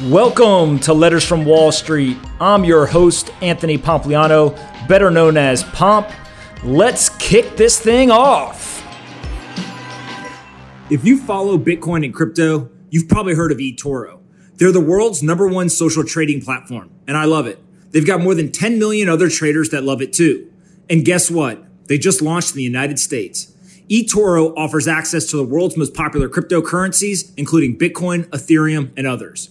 Welcome to Letters from Wall Street. I'm your host, Anthony Pompliano, better known as Pomp. Let's kick this thing off. If you follow Bitcoin and crypto, you've probably heard of eToro. They're the world's number one social trading platform, and I love it. They've got more than 10 million other traders that love it too. And guess what? They just launched in the United States eToro offers access to the world's most popular cryptocurrencies, including Bitcoin, Ethereum, and others.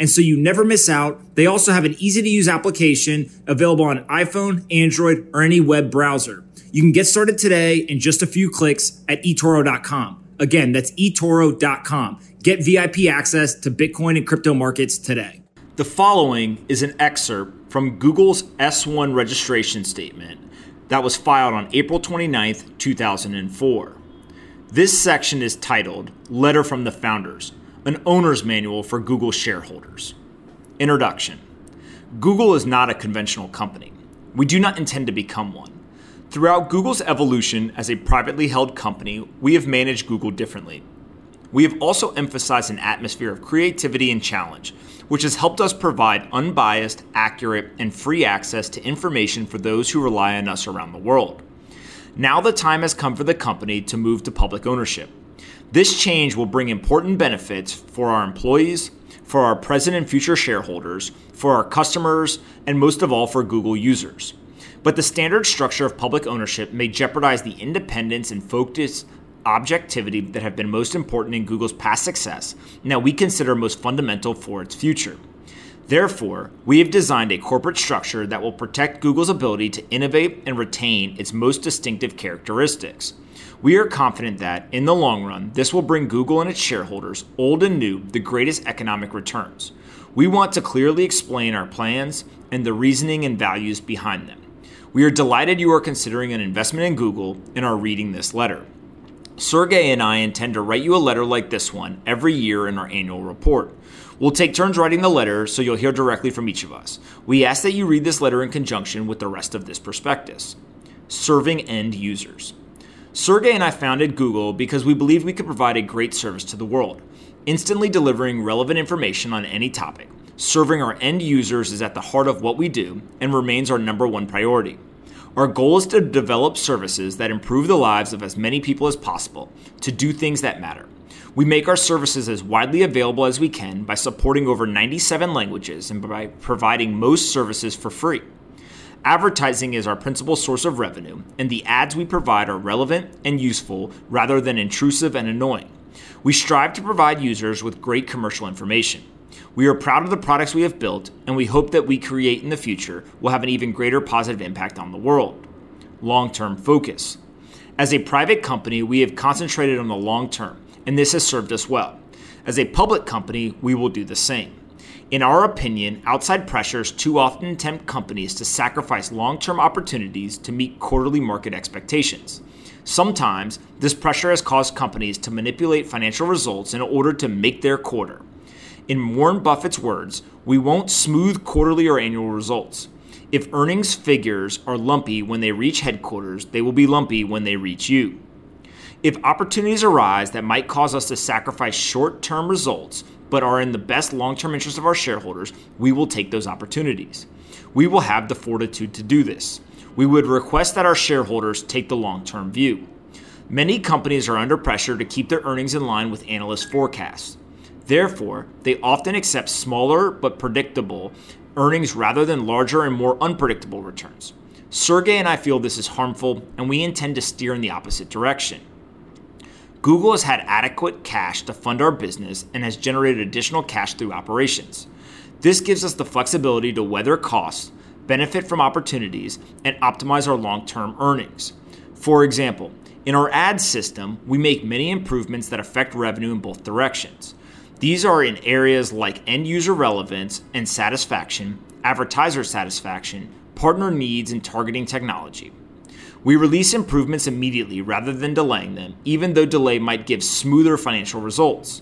and so you never miss out. They also have an easy to use application available on iPhone, Android, or any web browser. You can get started today in just a few clicks at eToro.com. Again, that's eToro.com. Get VIP access to Bitcoin and crypto markets today. The following is an excerpt from Google's S1 registration statement that was filed on April 29th, 2004. This section is titled Letter from the Founders an owner's manual for Google shareholders. Introduction Google is not a conventional company. We do not intend to become one. Throughout Google's evolution as a privately held company, we have managed Google differently. We have also emphasized an atmosphere of creativity and challenge, which has helped us provide unbiased, accurate, and free access to information for those who rely on us around the world. Now the time has come for the company to move to public ownership. This change will bring important benefits for our employees, for our present and future shareholders, for our customers, and most of all for Google users. But the standard structure of public ownership may jeopardize the independence and focus objectivity that have been most important in Google's past success and that we consider most fundamental for its future. Therefore, we have designed a corporate structure that will protect Google's ability to innovate and retain its most distinctive characteristics. We are confident that, in the long run, this will bring Google and its shareholders, old and new, the greatest economic returns. We want to clearly explain our plans and the reasoning and values behind them. We are delighted you are considering an investment in Google and are reading this letter. Sergey and I intend to write you a letter like this one every year in our annual report. We'll take turns writing the letter so you'll hear directly from each of us. We ask that you read this letter in conjunction with the rest of this prospectus. Serving end users. Sergey and I founded Google because we believed we could provide a great service to the world, instantly delivering relevant information on any topic. Serving our end users is at the heart of what we do and remains our number one priority. Our goal is to develop services that improve the lives of as many people as possible, to do things that matter. We make our services as widely available as we can by supporting over 97 languages and by providing most services for free. Advertising is our principal source of revenue, and the ads we provide are relevant and useful rather than intrusive and annoying. We strive to provide users with great commercial information. We are proud of the products we have built, and we hope that we create in the future will have an even greater positive impact on the world. Long term focus. As a private company, we have concentrated on the long term, and this has served us well. As a public company, we will do the same. In our opinion, outside pressures too often tempt companies to sacrifice long term opportunities to meet quarterly market expectations. Sometimes, this pressure has caused companies to manipulate financial results in order to make their quarter. In Warren Buffett's words, we won't smooth quarterly or annual results. If earnings figures are lumpy when they reach headquarters, they will be lumpy when they reach you. If opportunities arise that might cause us to sacrifice short term results but are in the best long term interest of our shareholders, we will take those opportunities. We will have the fortitude to do this. We would request that our shareholders take the long term view. Many companies are under pressure to keep their earnings in line with analyst forecasts. Therefore, they often accept smaller but predictable earnings rather than larger and more unpredictable returns. Sergey and I feel this is harmful, and we intend to steer in the opposite direction. Google has had adequate cash to fund our business and has generated additional cash through operations. This gives us the flexibility to weather costs, benefit from opportunities, and optimize our long term earnings. For example, in our ad system, we make many improvements that affect revenue in both directions. These are in areas like end user relevance and satisfaction, advertiser satisfaction, partner needs, and targeting technology. We release improvements immediately rather than delaying them, even though delay might give smoother financial results.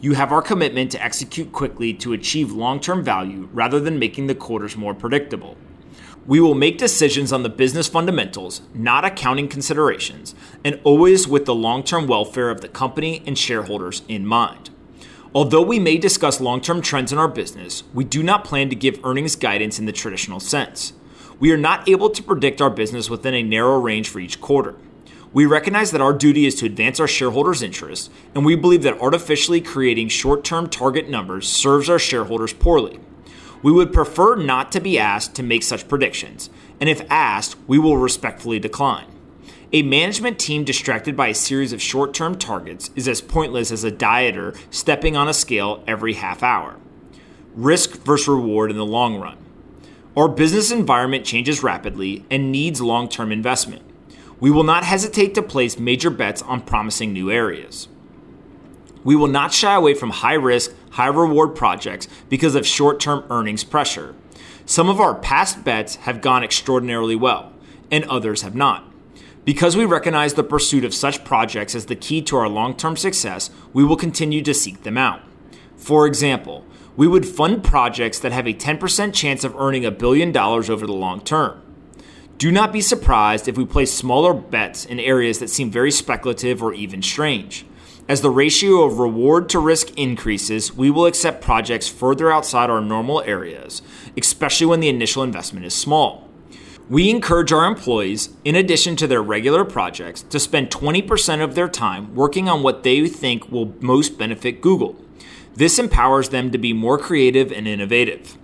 You have our commitment to execute quickly to achieve long term value rather than making the quarters more predictable. We will make decisions on the business fundamentals, not accounting considerations, and always with the long term welfare of the company and shareholders in mind. Although we may discuss long term trends in our business, we do not plan to give earnings guidance in the traditional sense. We are not able to predict our business within a narrow range for each quarter. We recognize that our duty is to advance our shareholders' interests, and we believe that artificially creating short term target numbers serves our shareholders poorly. We would prefer not to be asked to make such predictions, and if asked, we will respectfully decline. A management team distracted by a series of short term targets is as pointless as a dieter stepping on a scale every half hour. Risk versus reward in the long run. Our business environment changes rapidly and needs long term investment we will not hesitate to place major bets on promising new areas. We will not shy away from high risk, high reward projects because of short term earnings pressure. Some of our past bets have gone extraordinarily well, and others have not. Because we recognize the pursuit of such projects as the key to our long term success, we will continue to seek them out. For example, we would fund projects that have a 10% chance of earning a billion dollars over the long term. Do not be surprised if we place smaller bets in areas that seem very speculative or even strange. As the ratio of reward to risk increases, we will accept projects further outside our normal areas, especially when the initial investment is small. We encourage our employees, in addition to their regular projects, to spend 20% of their time working on what they think will most benefit Google. This empowers them to be more creative and innovative.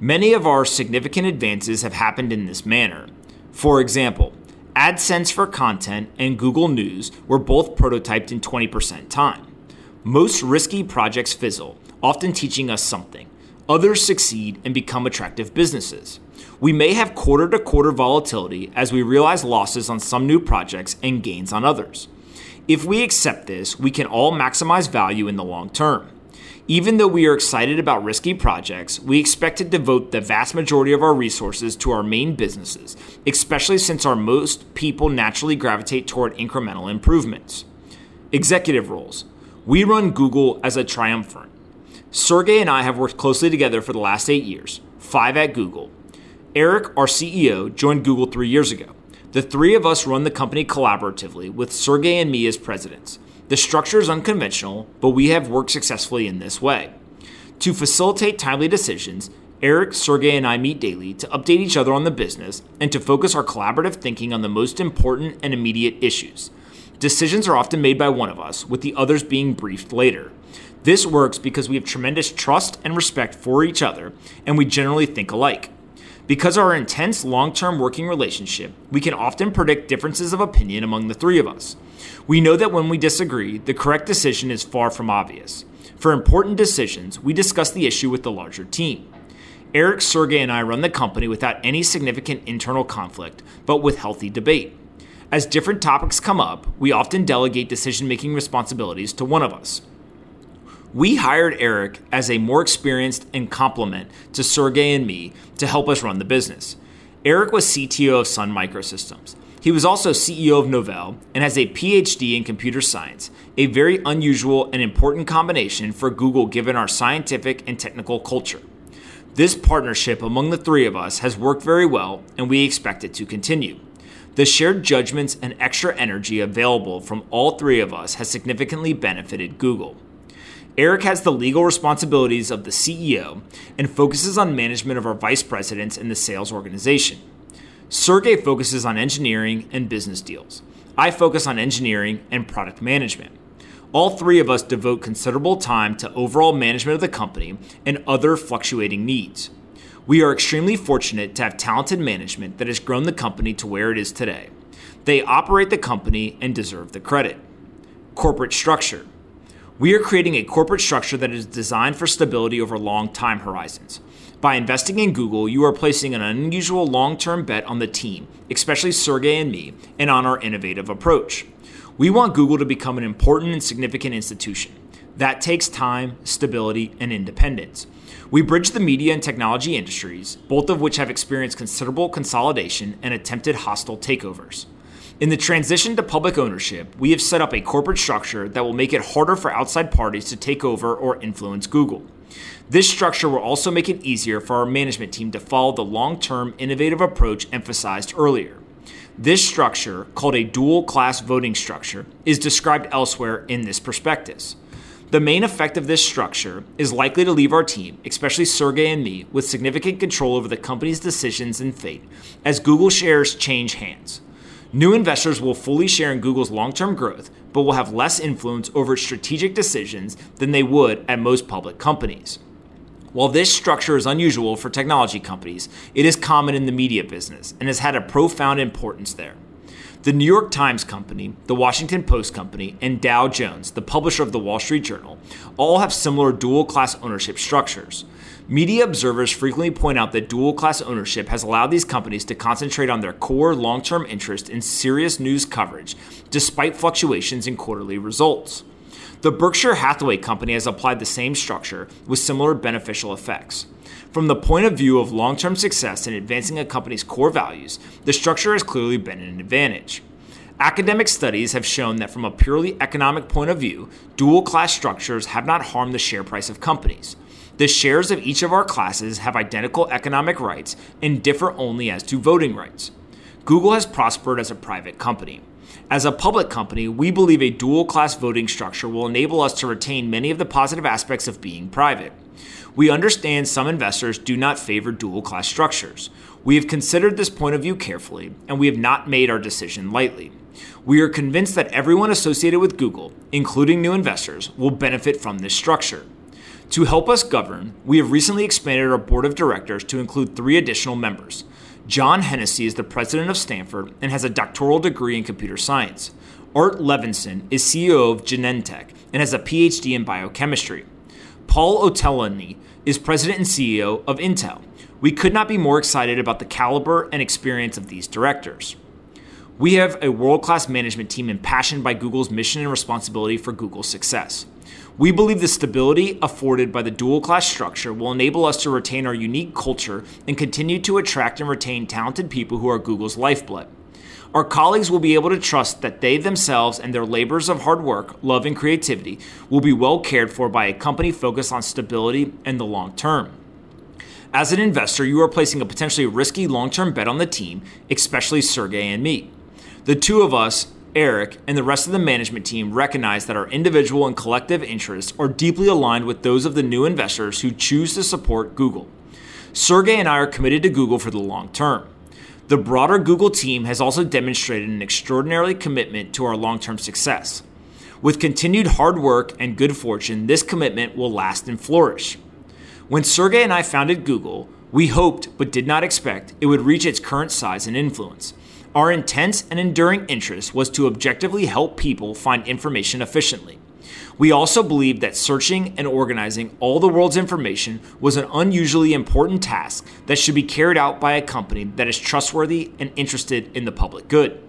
Many of our significant advances have happened in this manner, for example, AdSense for Content and Google News were both prototyped in 20% time. Most risky projects fizzle, often teaching us something. Others succeed and become attractive businesses. We may have quarter to quarter volatility as we realize losses on some new projects and gains on others. If we accept this, we can all maximize value in the long term. Even though we are excited about risky projects, we expect to devote the vast majority of our resources to our main businesses, especially since our most people naturally gravitate toward incremental improvements. Executive roles. We run Google as a triumvirate. Sergey and I have worked closely together for the last eight years, five at Google. Eric, our CEO, joined Google three years ago. The three of us run the company collaboratively, with Sergey and me as presidents. The structure is unconventional, but we have worked successfully in this way. To facilitate timely decisions, Eric, Sergey, and I meet daily to update each other on the business and to focus our collaborative thinking on the most important and immediate issues. Decisions are often made by one of us, with the others being briefed later. This works because we have tremendous trust and respect for each other, and we generally think alike. Because of our intense long term working relationship, we can often predict differences of opinion among the three of us. We know that when we disagree, the correct decision is far from obvious. For important decisions, we discuss the issue with the larger team. Eric, Sergey, and I run the company without any significant internal conflict, but with healthy debate. As different topics come up, we often delegate decision making responsibilities to one of us. We hired Eric as a more experienced and complement to Sergey and me to help us run the business. Eric was CTO of Sun Microsystems. He was also CEO of Novell and has a PhD in computer science, a very unusual and important combination for Google given our scientific and technical culture. This partnership among the three of us has worked very well, and we expect it to continue. The shared judgments and extra energy available from all three of us has significantly benefited Google. Eric has the legal responsibilities of the CEO and focuses on management of our vice presidents and the sales organization. Sergey focuses on engineering and business deals. I focus on engineering and product management. All three of us devote considerable time to overall management of the company and other fluctuating needs. We are extremely fortunate to have talented management that has grown the company to where it is today. They operate the company and deserve the credit. Corporate structure. We are creating a corporate structure that is designed for stability over long time horizons. By investing in Google, you are placing an unusual long term bet on the team, especially Sergey and me, and on our innovative approach. We want Google to become an important and significant institution. That takes time, stability, and independence. We bridge the media and technology industries, both of which have experienced considerable consolidation and attempted hostile takeovers. In the transition to public ownership, we have set up a corporate structure that will make it harder for outside parties to take over or influence Google. This structure will also make it easier for our management team to follow the long term innovative approach emphasized earlier. This structure, called a dual class voting structure, is described elsewhere in this prospectus. The main effect of this structure is likely to leave our team, especially Sergey and me, with significant control over the company's decisions and fate as Google shares change hands. New investors will fully share in Google's long term growth, but will have less influence over strategic decisions than they would at most public companies. While this structure is unusual for technology companies, it is common in the media business and has had a profound importance there. The New York Times Company, the Washington Post Company, and Dow Jones, the publisher of the Wall Street Journal, all have similar dual class ownership structures. Media observers frequently point out that dual class ownership has allowed these companies to concentrate on their core long term interest in serious news coverage, despite fluctuations in quarterly results. The Berkshire Hathaway Company has applied the same structure with similar beneficial effects. From the point of view of long term success in advancing a company's core values, the structure has clearly been an advantage. Academic studies have shown that from a purely economic point of view, dual class structures have not harmed the share price of companies. The shares of each of our classes have identical economic rights and differ only as to voting rights. Google has prospered as a private company. As a public company, we believe a dual class voting structure will enable us to retain many of the positive aspects of being private. We understand some investors do not favor dual class structures. We have considered this point of view carefully, and we have not made our decision lightly. We are convinced that everyone associated with Google, including new investors, will benefit from this structure. To help us govern, we have recently expanded our board of directors to include three additional members. John Hennessy is the president of Stanford and has a doctoral degree in computer science. Art Levinson is CEO of Genentech and has a PhD in biochemistry. Paul Otellini is president and CEO of Intel. We could not be more excited about the caliber and experience of these directors. We have a world class management team impassioned by Google's mission and responsibility for Google's success. We believe the stability afforded by the dual class structure will enable us to retain our unique culture and continue to attract and retain talented people who are Google's lifeblood. Our colleagues will be able to trust that they themselves and their labors of hard work, love, and creativity will be well cared for by a company focused on stability and the long term. As an investor, you are placing a potentially risky long term bet on the team, especially Sergey and me. The two of us Eric, and the rest of the management team recognize that our individual and collective interests are deeply aligned with those of the new investors who choose to support Google. Sergey and I are committed to Google for the long term. The broader Google team has also demonstrated an extraordinary commitment to our long term success. With continued hard work and good fortune, this commitment will last and flourish. When Sergey and I founded Google, we hoped but did not expect it would reach its current size and influence. Our intense and enduring interest was to objectively help people find information efficiently. We also believed that searching and organizing all the world's information was an unusually important task that should be carried out by a company that is trustworthy and interested in the public good.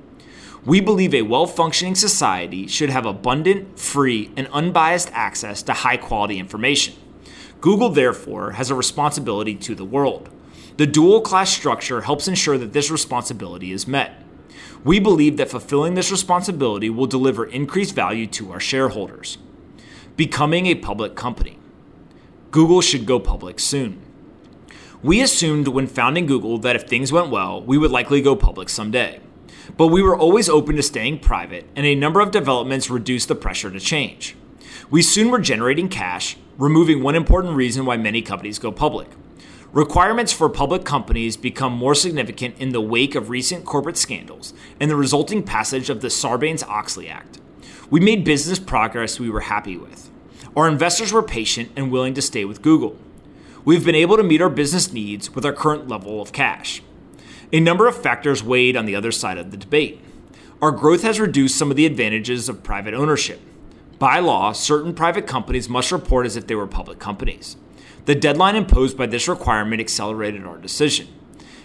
We believe a well functioning society should have abundant, free, and unbiased access to high quality information. Google, therefore, has a responsibility to the world. The dual class structure helps ensure that this responsibility is met. We believe that fulfilling this responsibility will deliver increased value to our shareholders. Becoming a public company. Google should go public soon. We assumed when founding Google that if things went well, we would likely go public someday. But we were always open to staying private, and a number of developments reduced the pressure to change. We soon were generating cash, removing one important reason why many companies go public. Requirements for public companies become more significant in the wake of recent corporate scandals and the resulting passage of the Sarbanes Oxley Act. We made business progress we were happy with. Our investors were patient and willing to stay with Google. We've been able to meet our business needs with our current level of cash. A number of factors weighed on the other side of the debate. Our growth has reduced some of the advantages of private ownership. By law, certain private companies must report as if they were public companies. The deadline imposed by this requirement accelerated our decision.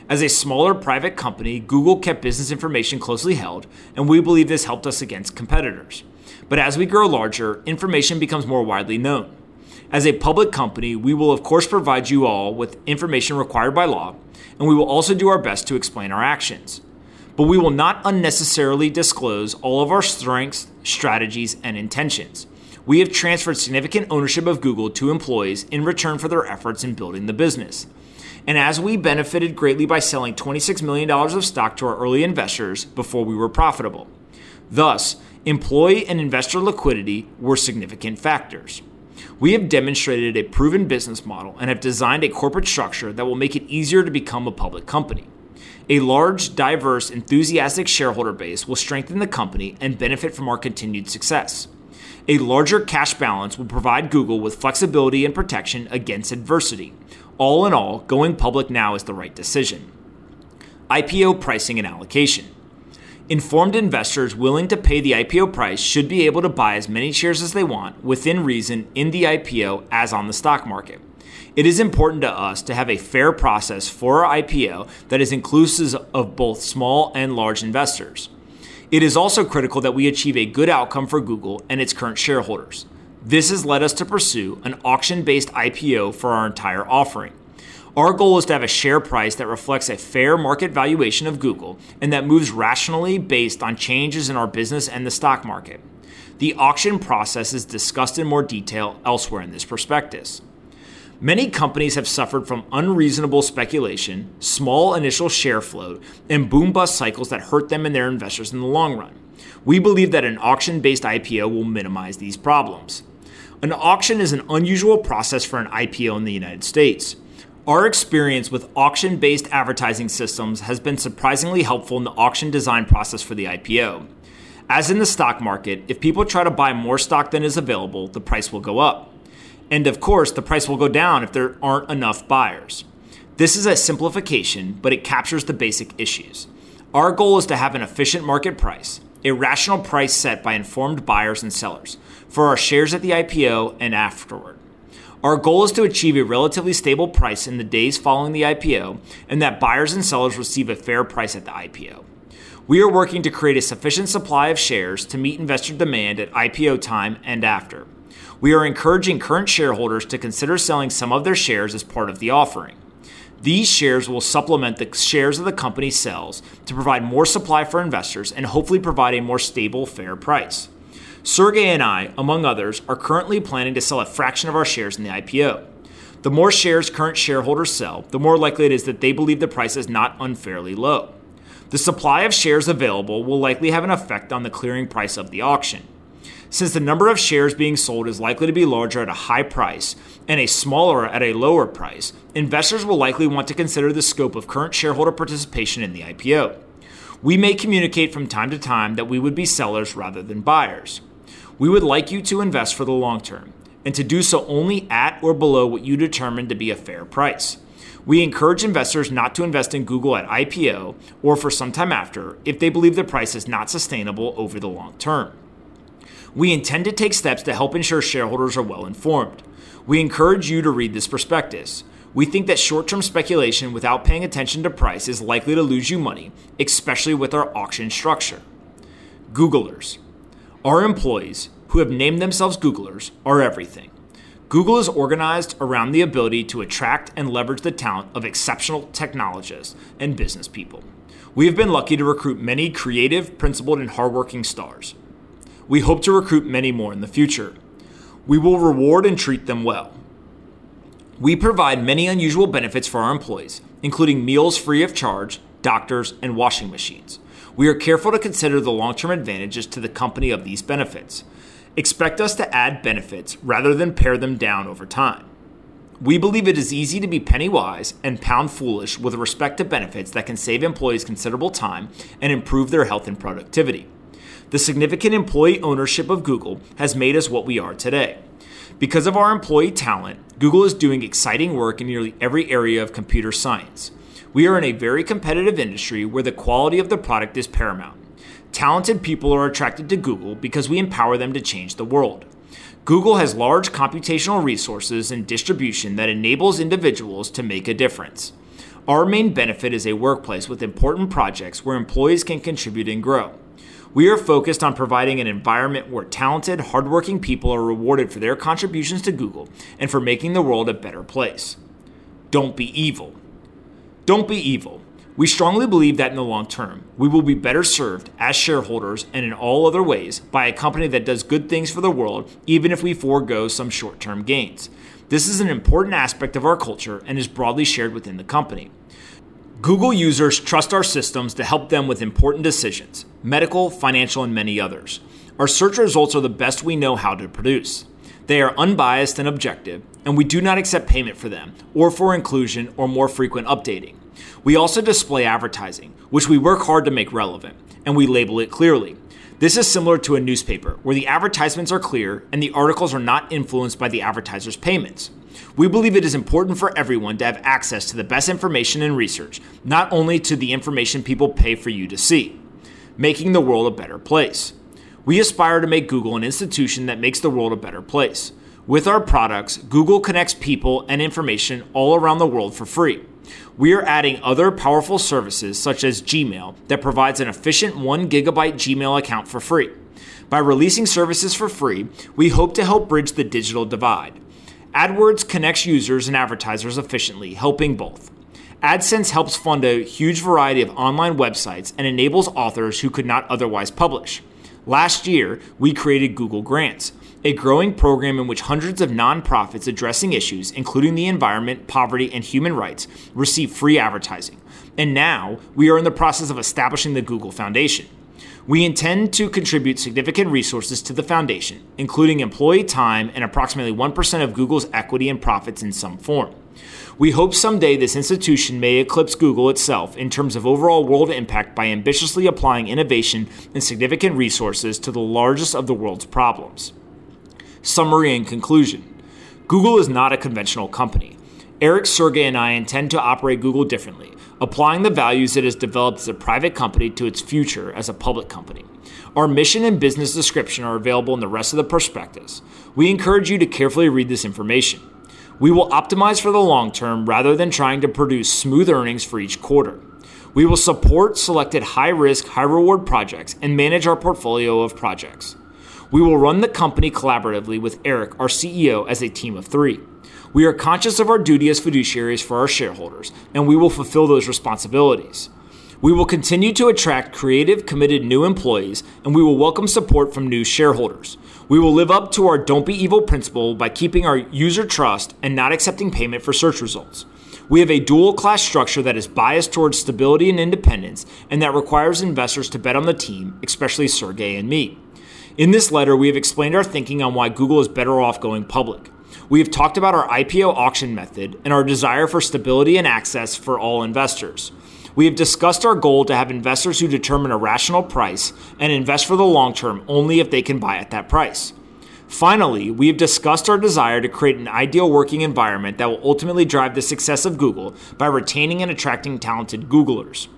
As a smaller private company, Google kept business information closely held, and we believe this helped us against competitors. But as we grow larger, information becomes more widely known. As a public company, we will of course provide you all with information required by law, and we will also do our best to explain our actions. but we will not unnecessarily disclose all of our strengths, strategies, and intentions. We have transferred significant ownership of Google to employees in return for their efforts in building the business. And as we benefited greatly by selling $26 million of stock to our early investors before we were profitable. Thus, employee and investor liquidity were significant factors. We have demonstrated a proven business model and have designed a corporate structure that will make it easier to become a public company. A large, diverse, enthusiastic shareholder base will strengthen the company and benefit from our continued success. A larger cash balance will provide Google with flexibility and protection against adversity. All in all, going public now is the right decision. IPO pricing and allocation. Informed investors willing to pay the IPO price should be able to buy as many shares as they want within reason in the IPO as on the stock market. It is important to us to have a fair process for our IPO that is inclusive of both small and large investors. It is also critical that we achieve a good outcome for Google and its current shareholders. This has led us to pursue an auction based IPO for our entire offering. Our goal is to have a share price that reflects a fair market valuation of Google and that moves rationally based on changes in our business and the stock market. The auction process is discussed in more detail elsewhere in this prospectus. Many companies have suffered from unreasonable speculation, small initial share float, and boom bust cycles that hurt them and their investors in the long run. We believe that an auction based IPO will minimize these problems. An auction is an unusual process for an IPO in the United States. Our experience with auction based advertising systems has been surprisingly helpful in the auction design process for the IPO. As in the stock market, if people try to buy more stock than is available, the price will go up. And of course, the price will go down if there aren't enough buyers. This is a simplification, but it captures the basic issues. Our goal is to have an efficient market price, a rational price set by informed buyers and sellers, for our shares at the IPO and afterward. Our goal is to achieve a relatively stable price in the days following the IPO and that buyers and sellers receive a fair price at the IPO. We are working to create a sufficient supply of shares to meet investor demand at IPO time and after. We are encouraging current shareholders to consider selling some of their shares as part of the offering. These shares will supplement the shares of the company sells to provide more supply for investors and hopefully provide a more stable, fair price. Sergey and I, among others, are currently planning to sell a fraction of our shares in the IPO. The more shares current shareholders sell, the more likely it is that they believe the price is not unfairly low. The supply of shares available will likely have an effect on the clearing price of the auction. Since the number of shares being sold is likely to be larger at a high price and a smaller at a lower price, investors will likely want to consider the scope of current shareholder participation in the IPO. We may communicate from time to time that we would be sellers rather than buyers. We would like you to invest for the long term, and to do so only at or below what you determine to be a fair price. We encourage investors not to invest in Google at IPO or for some time after if they believe the price is not sustainable over the long term. We intend to take steps to help ensure shareholders are well informed. We encourage you to read this prospectus. We think that short term speculation without paying attention to price is likely to lose you money, especially with our auction structure. Googlers. Our employees, who have named themselves Googlers, are everything. Google is organized around the ability to attract and leverage the talent of exceptional technologists and business people. We have been lucky to recruit many creative, principled, and hardworking stars. We hope to recruit many more in the future. We will reward and treat them well. We provide many unusual benefits for our employees, including meals free of charge, doctors, and washing machines. We are careful to consider the long term advantages to the company of these benefits. Expect us to add benefits rather than pare them down over time. We believe it is easy to be penny wise and pound foolish with respect to benefits that can save employees considerable time and improve their health and productivity. The significant employee ownership of Google has made us what we are today. Because of our employee talent, Google is doing exciting work in nearly every area of computer science. We are in a very competitive industry where the quality of the product is paramount. Talented people are attracted to Google because we empower them to change the world. Google has large computational resources and distribution that enables individuals to make a difference. Our main benefit is a workplace with important projects where employees can contribute and grow. We are focused on providing an environment where talented, hardworking people are rewarded for their contributions to Google and for making the world a better place. Don't be evil. Don't be evil. We strongly believe that in the long term, we will be better served as shareholders and in all other ways by a company that does good things for the world, even if we forego some short term gains. This is an important aspect of our culture and is broadly shared within the company. Google users trust our systems to help them with important decisions medical, financial, and many others. Our search results are the best we know how to produce. They are unbiased and objective, and we do not accept payment for them or for inclusion or more frequent updating. We also display advertising, which we work hard to make relevant, and we label it clearly. This is similar to a newspaper, where the advertisements are clear and the articles are not influenced by the advertiser's payments. We believe it is important for everyone to have access to the best information and research, not only to the information people pay for you to see, making the world a better place. We aspire to make Google an institution that makes the world a better place. With our products, Google connects people and information all around the world for free. We are adding other powerful services such as Gmail that provides an efficient 1 gigabyte Gmail account for free. By releasing services for free, we hope to help bridge the digital divide. AdWords connects users and advertisers efficiently, helping both. AdSense helps fund a huge variety of online websites and enables authors who could not otherwise publish. Last year, we created Google Grants, a growing program in which hundreds of nonprofits addressing issues, including the environment, poverty, and human rights, receive free advertising. And now we are in the process of establishing the Google Foundation. We intend to contribute significant resources to the foundation, including employee time and approximately 1% of Google's equity and profits in some form. We hope someday this institution may eclipse Google itself in terms of overall world impact by ambitiously applying innovation and significant resources to the largest of the world's problems. Summary and conclusion Google is not a conventional company. Eric, Sergey, and I intend to operate Google differently, applying the values it has developed as a private company to its future as a public company. Our mission and business description are available in the rest of the prospectus. We encourage you to carefully read this information. We will optimize for the long term rather than trying to produce smooth earnings for each quarter. We will support selected high risk, high reward projects and manage our portfolio of projects. We will run the company collaboratively with Eric, our CEO, as a team of three. We are conscious of our duty as fiduciaries for our shareholders, and we will fulfill those responsibilities. We will continue to attract creative, committed new employees, and we will welcome support from new shareholders. We will live up to our don't be evil principle by keeping our user trust and not accepting payment for search results. We have a dual class structure that is biased towards stability and independence and that requires investors to bet on the team, especially Sergey and me. In this letter, we have explained our thinking on why Google is better off going public. We have talked about our IPO auction method and our desire for stability and access for all investors. We have discussed our goal to have investors who determine a rational price and invest for the long term only if they can buy at that price. Finally, we have discussed our desire to create an ideal working environment that will ultimately drive the success of Google by retaining and attracting talented Googlers.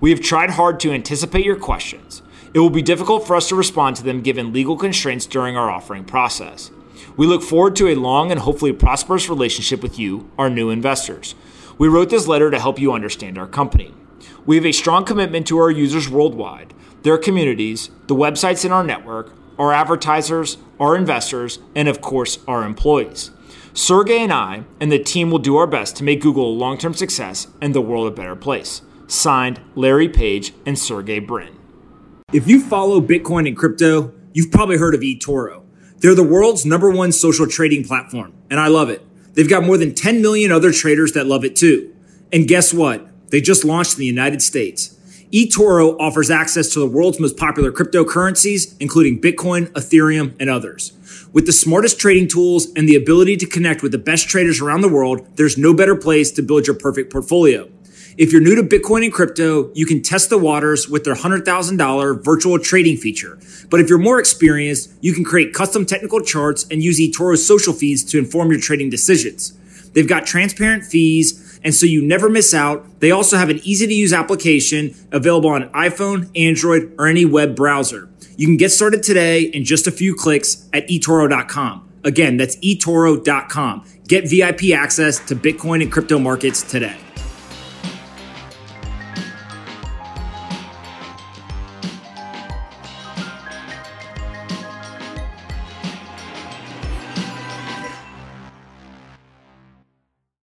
We have tried hard to anticipate your questions. It will be difficult for us to respond to them given legal constraints during our offering process. We look forward to a long and hopefully prosperous relationship with you, our new investors. We wrote this letter to help you understand our company. We have a strong commitment to our users worldwide, their communities, the websites in our network, our advertisers, our investors, and of course, our employees. Sergey and I and the team will do our best to make Google a long term success and the world a better place. Signed, Larry Page and Sergey Brin. If you follow Bitcoin and crypto, you've probably heard of eToro. They're the world's number one social trading platform, and I love it. They've got more than 10 million other traders that love it too. And guess what? They just launched in the United States. eToro offers access to the world's most popular cryptocurrencies, including Bitcoin, Ethereum, and others. With the smartest trading tools and the ability to connect with the best traders around the world, there's no better place to build your perfect portfolio. If you're new to Bitcoin and crypto, you can test the waters with their $100,000 virtual trading feature. But if you're more experienced, you can create custom technical charts and use eToro's social feeds to inform your trading decisions. They've got transparent fees, and so you never miss out. They also have an easy to use application available on iPhone, Android, or any web browser. You can get started today in just a few clicks at eToro.com. Again, that's eToro.com. Get VIP access to Bitcoin and crypto markets today.